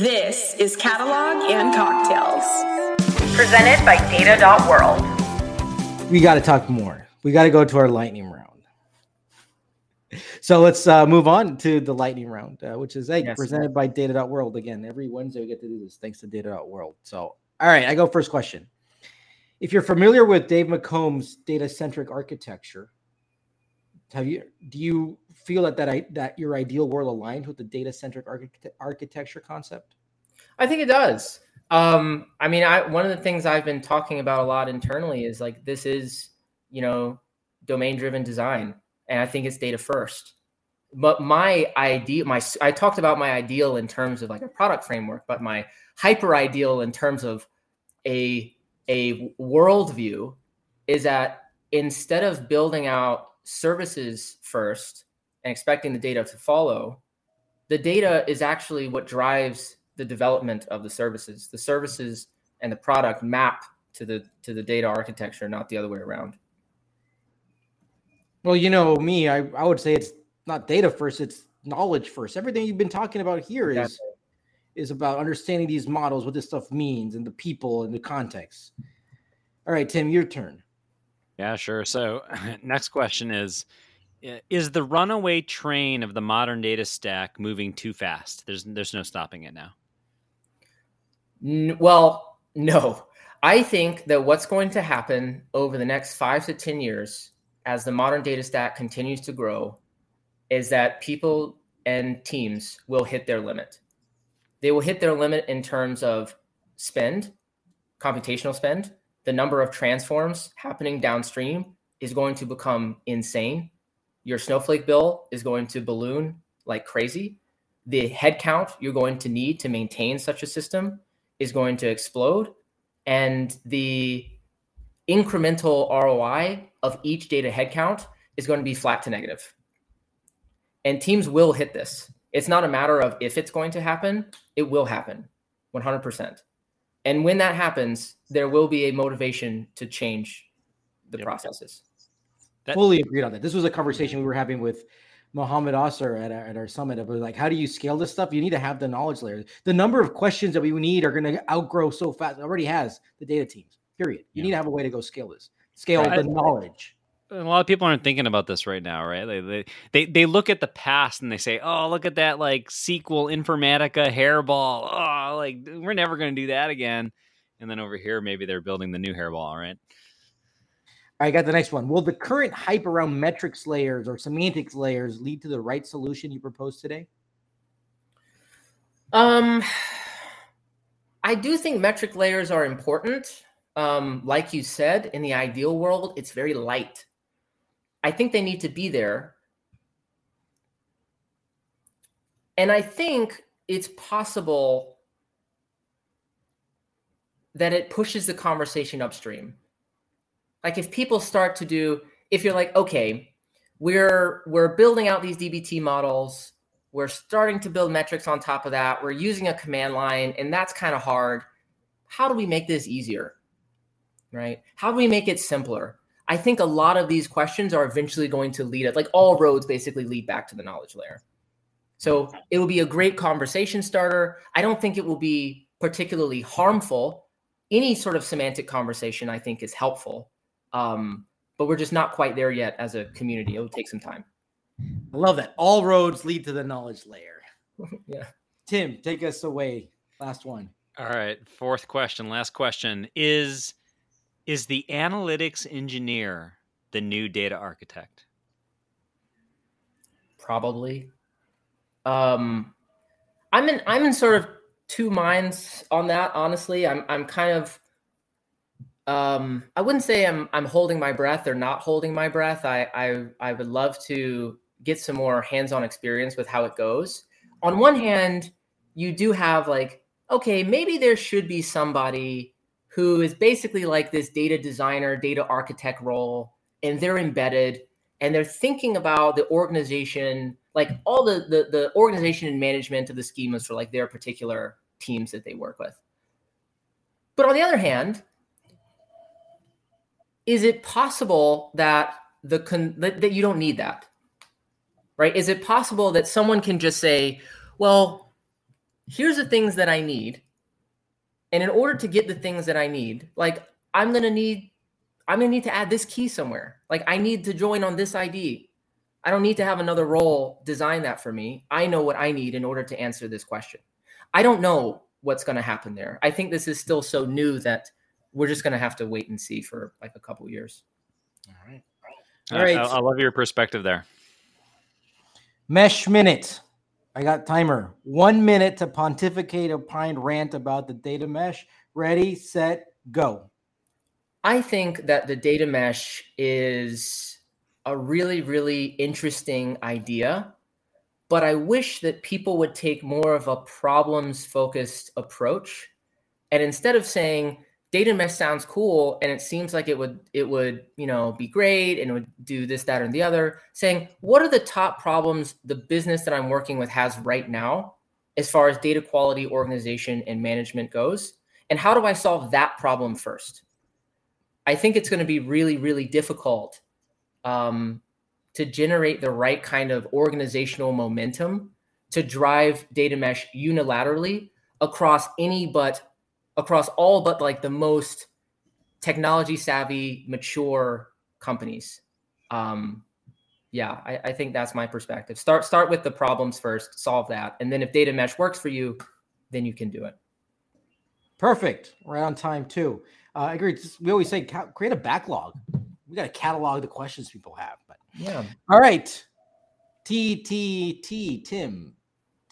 This is Catalog and Cocktails. Presented by Data.World. We got to talk more. We got to go to our lightning round. So let's uh, move on to the lightning round, uh, which is hey, Yes. presented by Data.World. Again, every Wednesday we get to do this thanks to Data.World. So, all right, I go first question. If you're familiar with Dave McComb's data-centric architecture, have you do you feel that that that your ideal world aligned with the data-centric architect, architecture concept? I think it does. Um, I mean, I one of the things I've been talking about a lot internally is like this is, you know, domain-driven design, and I think it's data first. But my idea, my I talked about my ideal in terms of like a product framework, but my hyper ideal in terms of a a worldview is that instead of building out services first and expecting the data to follow, the data is actually what drives the development of the services. The services and the product map to the to the data architecture, not the other way around. Well, you know me, I, I would say it's not data first, it's knowledge first. Everything you've been talking about here is Exactly. is about understanding these models, what this stuff means, and the people and the context. All right, Tim, your turn. Yeah, sure. So, next question is i- Is the runaway train of the modern data stack moving too fast? There's there's no stopping it now. N- well, no. I think that what's going to happen over the next five to 10 years as the modern data stack continues to grow is that people and teams will hit their limit. They will hit their limit in terms of spend, computational spend. The number of transforms happening downstream is going to become insane. Your Snowflake bill is going to balloon like crazy. The headcount you're going to need to maintain such a system is going to explode and the incremental ROI of each data headcount is going to be flat to negative. And teams will hit this. It's not a matter of if it's going to happen, it will happen 100%. And when that happens, there will be a motivation to change the Yep. processes. That- Fully agreed on that. This was a conversation we were having with Mohammed Asser at our, at our summit about like how do you scale this stuff? You need to have the knowledge layer. The number of questions that we need are going to outgrow so fast. It already has the data teams. Period. You Yeah. need to have a way to go scale this. Scale the knowledge. a lot of people aren't thinking about this right now, right? They, they they they look at the past and they say, "Oh, look at that like SQL Informatica hairball. Oh, like we're never going to do that again." And then over here, maybe they're building the new hairball, right? I got the next one. Will the current hype around metrics layers or semantics layers lead to the right solution you proposed today? Um, I do think metric layers are important. Um, like you said, in the ideal world, it's very light. I think they need to be there. And I think it's possible that it pushes the conversation upstream. Like if people start to do, if you're like, okay, we're we're building out these DBT models, we're starting to build metrics on top of that, we're using a command line, and that's kind of hard. How do we make this easier? Right? How do we make it simpler? I think a lot of these questions are eventually going to lead it, like all roads basically lead back to the knowledge layer. So it will be a great conversation starter. I don't think it will be particularly harmful. Any sort of semantic conversation, I think, is helpful. Um, but we're just not quite there yet as a community. It will take some time. I love that. All roads lead to the knowledge layer. yeah. Tim, take us away. Last one. All right, fourth question, last question is is the analytics engineer the new data architect? Probably. Um, I'm in. I'm in sort of two minds on that. Honestly, I'm. I'm kind of. Um, I wouldn't say I'm. I'm holding my breath or not holding my breath. I. I. I would love to get some more hands-on experience with how it goes. On one hand, you do have like, okay, maybe there should be somebody who is basically like this data designer, data architect role, and they're embedded and they're thinking about the organization, like all the, the the organization and management of the schemas for like their particular teams that they work with. But on the other hand, is it possible that the con- that, that you don't need that? Right? Is it possible that someone can just say, well, here's the things that I need. And in order to get the things that I need, like I'm going to need I'm going to need to add this key somewhere. Like I need to join on this ID. I don't need to have another role design that for me. I know what I need in order to answer this question. I don't know what's going to happen there. I think this is still so new that we're just going to have to wait and see for like a couple years. All right. All right. I, I love your perspective there. Mesh minute. I got timer. One minute to pontificate, opine, rant about the data mesh. Ready, set, go. I think that the data mesh is a really, really interesting idea, but I wish that people would take more of a problems focused approach. And instead of saying, data mesh sounds cool and it seems like it would it would you know be great and it would do this that and the other saying what are the top problems the business that i'm working with has right now as far as data quality organization and management goes? And how do i solve that problem first? I think it's going to be really, really difficult um, to generate the right kind of organizational momentum to drive data mesh unilaterally across any but across all but like the most technology savvy, mature companies. Um, yeah, I, I think that's my perspective. Start start with the problems first, solve that, and then if data mesh works for you, then you can do it. Perfect. Right on time too. Uh, I agree. Just, we always say ca- create a backlog. We got to catalog the questions people have. But yeah. All right. T T T Tim,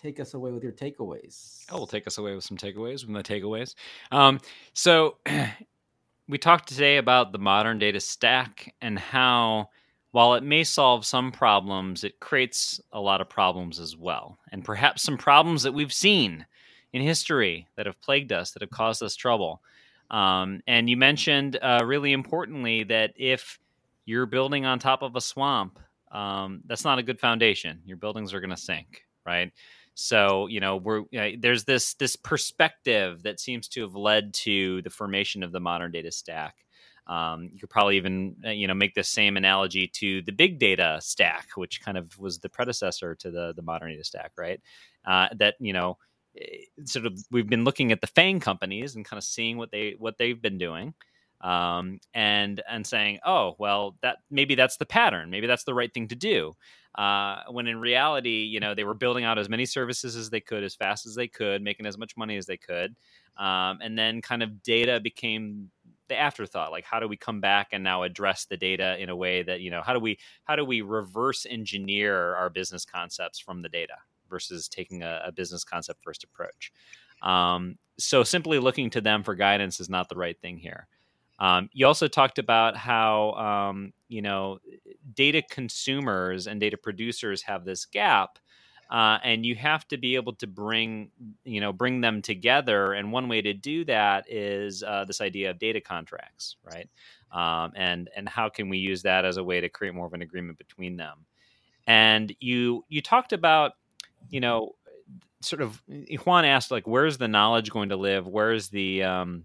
take us away with your takeaways. Oh, will take us away with some takeaways with my takeaways. Um, so we talked today about the modern data stack and how while it may solve some problems, it creates a lot of problems as well. And perhaps some problems that we've seen in history that have plagued us, that have caused us trouble. Um, and you mentioned uh, really importantly that if you're building on top of a swamp, um, that's not a good foundation. Your buildings are going to sink, right? So you know we're uh, there's this this perspective that seems to have led to the formation of the modern data stack. Um, you could probably even uh, you know make the same analogy to the big data stack, which kind of was the predecessor to the the modern data stack, right? Uh, that you know Eh, sort of we've been looking at the FANG companies and kind of seeing what they what they've been doing um, and and saying oh well that maybe that's the pattern maybe that's the right thing to do uh, when in reality you know they were building out as many services as they could as fast as they could making as much money as they could um, and then kind of data became the afterthought like how do we come back and now address the data in a way that you know how do we how do we reverse engineer our business concepts from the data versus taking a, a business concept first approach. Um, so simply looking to them for guidance is not the right thing here. Um, you also talked about how um, you know data consumers and data producers have this gap, uh, and you have to be able to bring you know bring them together. And one way to do that is uh, this idea of data contracts, right? Um, and and how can we use that as a way to create more of an agreement between them? And you you talked about you know, sort of Juan asked like, where's the knowledge going to live? Where's the um,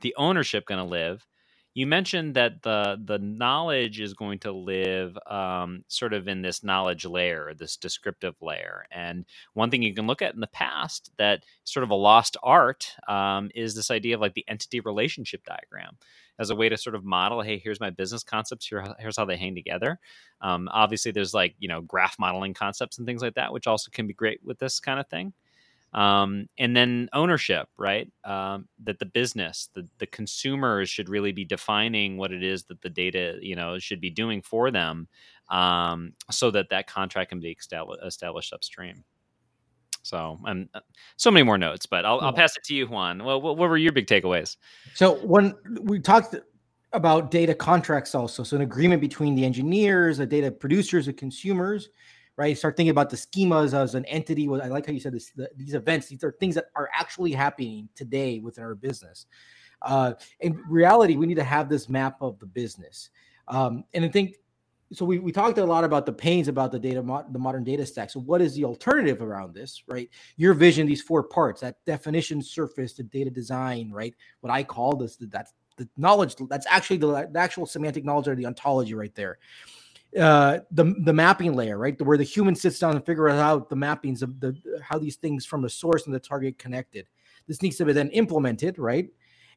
the ownership going to live? You mentioned that the the knowledge is going to live um, sort of in this knowledge layer, this descriptive layer. And one thing you can look at in the past that sort of a lost art um, is this idea of like the entity relationship diagram as a way to sort of model hey here's my business concepts here, here's how they hang together um, obviously there's like you know graph modeling concepts and things like that which also can be great with this kind of thing um, and then ownership right um, that the business the, the consumers should really be defining what it is that the data you know should be doing for them um, so that that contract can be established upstream so and uh, so many more notes, but I'll, I'll pass it to you, Juan. Well, what, what were your big takeaways? So when we talked about data contracts, also, so an agreement between the engineers, the data producers, the consumers, right? Start thinking about the schemas as an entity. I like how you said this, the, these events. These are things that are actually happening today within our business. Uh, in reality, we need to have this map of the business. Um, and I think so we, we talked a lot about the pains about the data the modern data stack so what is the alternative around this right your vision these four parts that definition surface the data design right what i call this that's the knowledge that's actually the, the actual semantic knowledge or the ontology right there uh, the the mapping layer, right, where the human sits down and figures out the mappings of the how these things from the source and the target connected. This needs to be then implemented, right?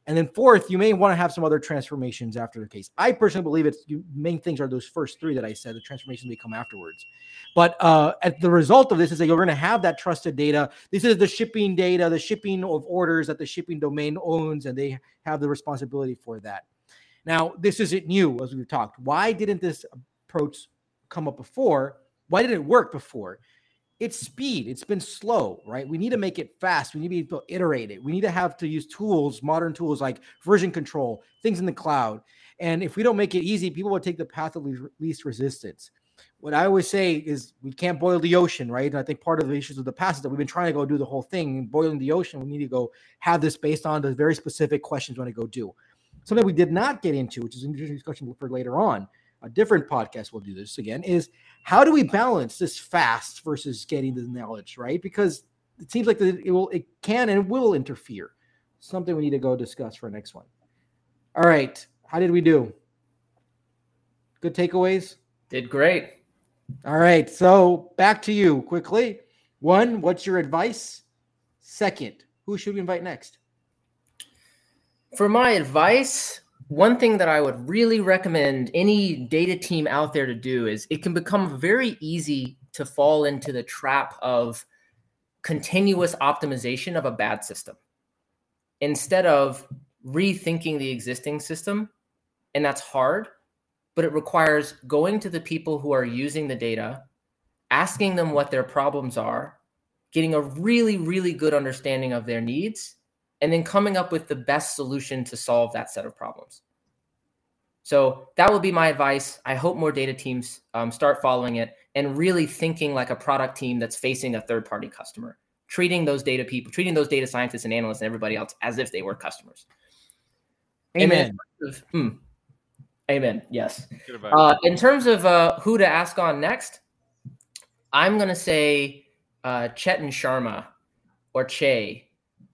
And then fourth, you may want to have some other transformations after the case. I personally believe it's the main things are those first three that I said. The transformations may come afterwards. But uh, at the result of this is that you're going to have that trusted data. This is the shipping data, the shipping of orders that the shipping domain owns, and they have the responsibility for that. Now, this isn't new, as we've talked. Why didn't this approach come up before? Why didn't it work before? it's speed. It's been slow, right? We need to make it fast. We need to be able to iterate it. We need to have to use tools, modern tools like version control, things in the cloud. And if we don't make it easy, people will take the path of least resistance. What I always say is we can't boil the ocean, right? And I think part of the issues of the past is that we've been trying to go do the whole thing, boiling the ocean. We need to go have this based on the very specific questions we want to go do. Something we did not get into, which is an interesting discussion for later on, a different podcast will do this again is how do we balance this fast versus getting the knowledge right? Because it seems like it will it can and will interfere. Something we need to go discuss for next one. All right how did we do? Good takeaways? Did great. All right so back to you quickly. One what's your advice? Second who should we invite next? For my advice one thing that I would really recommend any data team out there to do is it can become very easy to fall into the trap of continuous optimization of a bad system instead of rethinking the existing system. And that's hard, but it requires going to the people who are using the data, asking them what their problems are, getting a really, really good understanding of their needs, and then coming up with the best solution to solve that set of problems. So that would be my advice. I hope more data teams um, start following it and really thinking like a product team that's facing a third party customer, treating those data people, treating those data scientists and analysts and everybody else as if they were customers. Amen. Of, hmm, amen. Yes. Uh, in terms of uh, who to ask on next, I'm going to say uh, Chetan Sharma or Che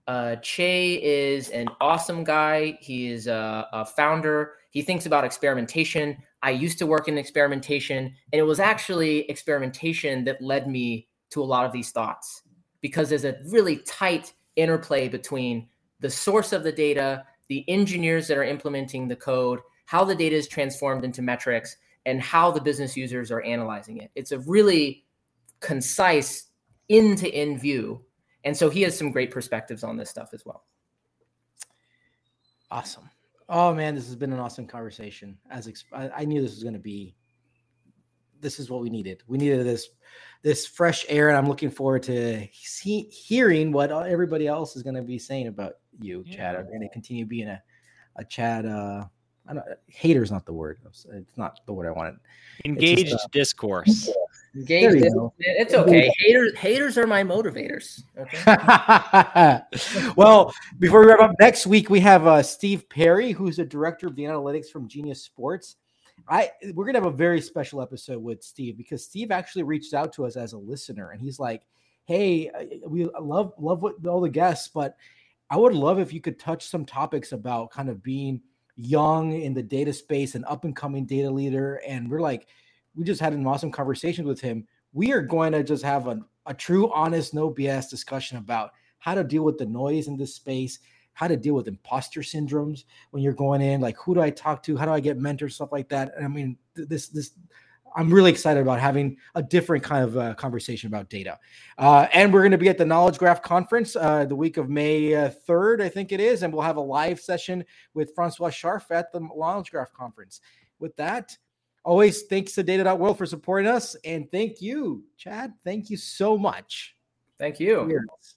uh, che is an awesome guy. He is a, a, founder. He thinks about experimentation. I used to work in experimentation, and it was actually experimentation that led me to a lot of these thoughts because there's a really tight interplay between the source of the data, the engineers that are implementing the code, how the data is transformed into metrics, and how the business users are analyzing it. It's a really concise end to end view and so he has some great perspectives on this stuff as well. Awesome. Oh man, this has been an awesome conversation. As exp- I, I knew this was going to be, this is what we needed. We needed this, this fresh air, and I'm looking forward to see, hearing what everybody else is going to be saying about you, yeah. Chad. I'm going to continue being a, a Chad. Uh, I don't, hater is not the word. It's not the word I wanted. Engaged just, uh, discourse. Engaged. It's okay. Haters, haters are my motivators. Okay. well, before we wrap up, next week we have uh, Steve Perry, who's the director of the analytics from Genius Sports. I we're gonna have a very special episode with Steve because Steve actually reached out to us as a listener, and he's like, "Hey, we love love what all the guests, but I would love if you could touch some topics about kind of being." young in the data space, and up and coming data leader. And we're like, we just had an awesome conversation with him. We are going to just have a, a true, honest, no BS discussion about how to deal with the noise in this space, how to deal with imposter syndromes when you're going in, like who do I talk to, how do I get mentors, stuff like that. And I mean, this this I'm really excited about having a different kind of uh, conversation about data. Uh, and we're going to be at the Knowledge Graph Conference uh, the week of May uh, 3rd, I think it is. And we'll have a live session with Francois Scharffe at the Knowledge Graph Conference. With that, always thanks to Data.World for supporting us. And thank you, Chad. Thank you so much. Thank you. Cheers.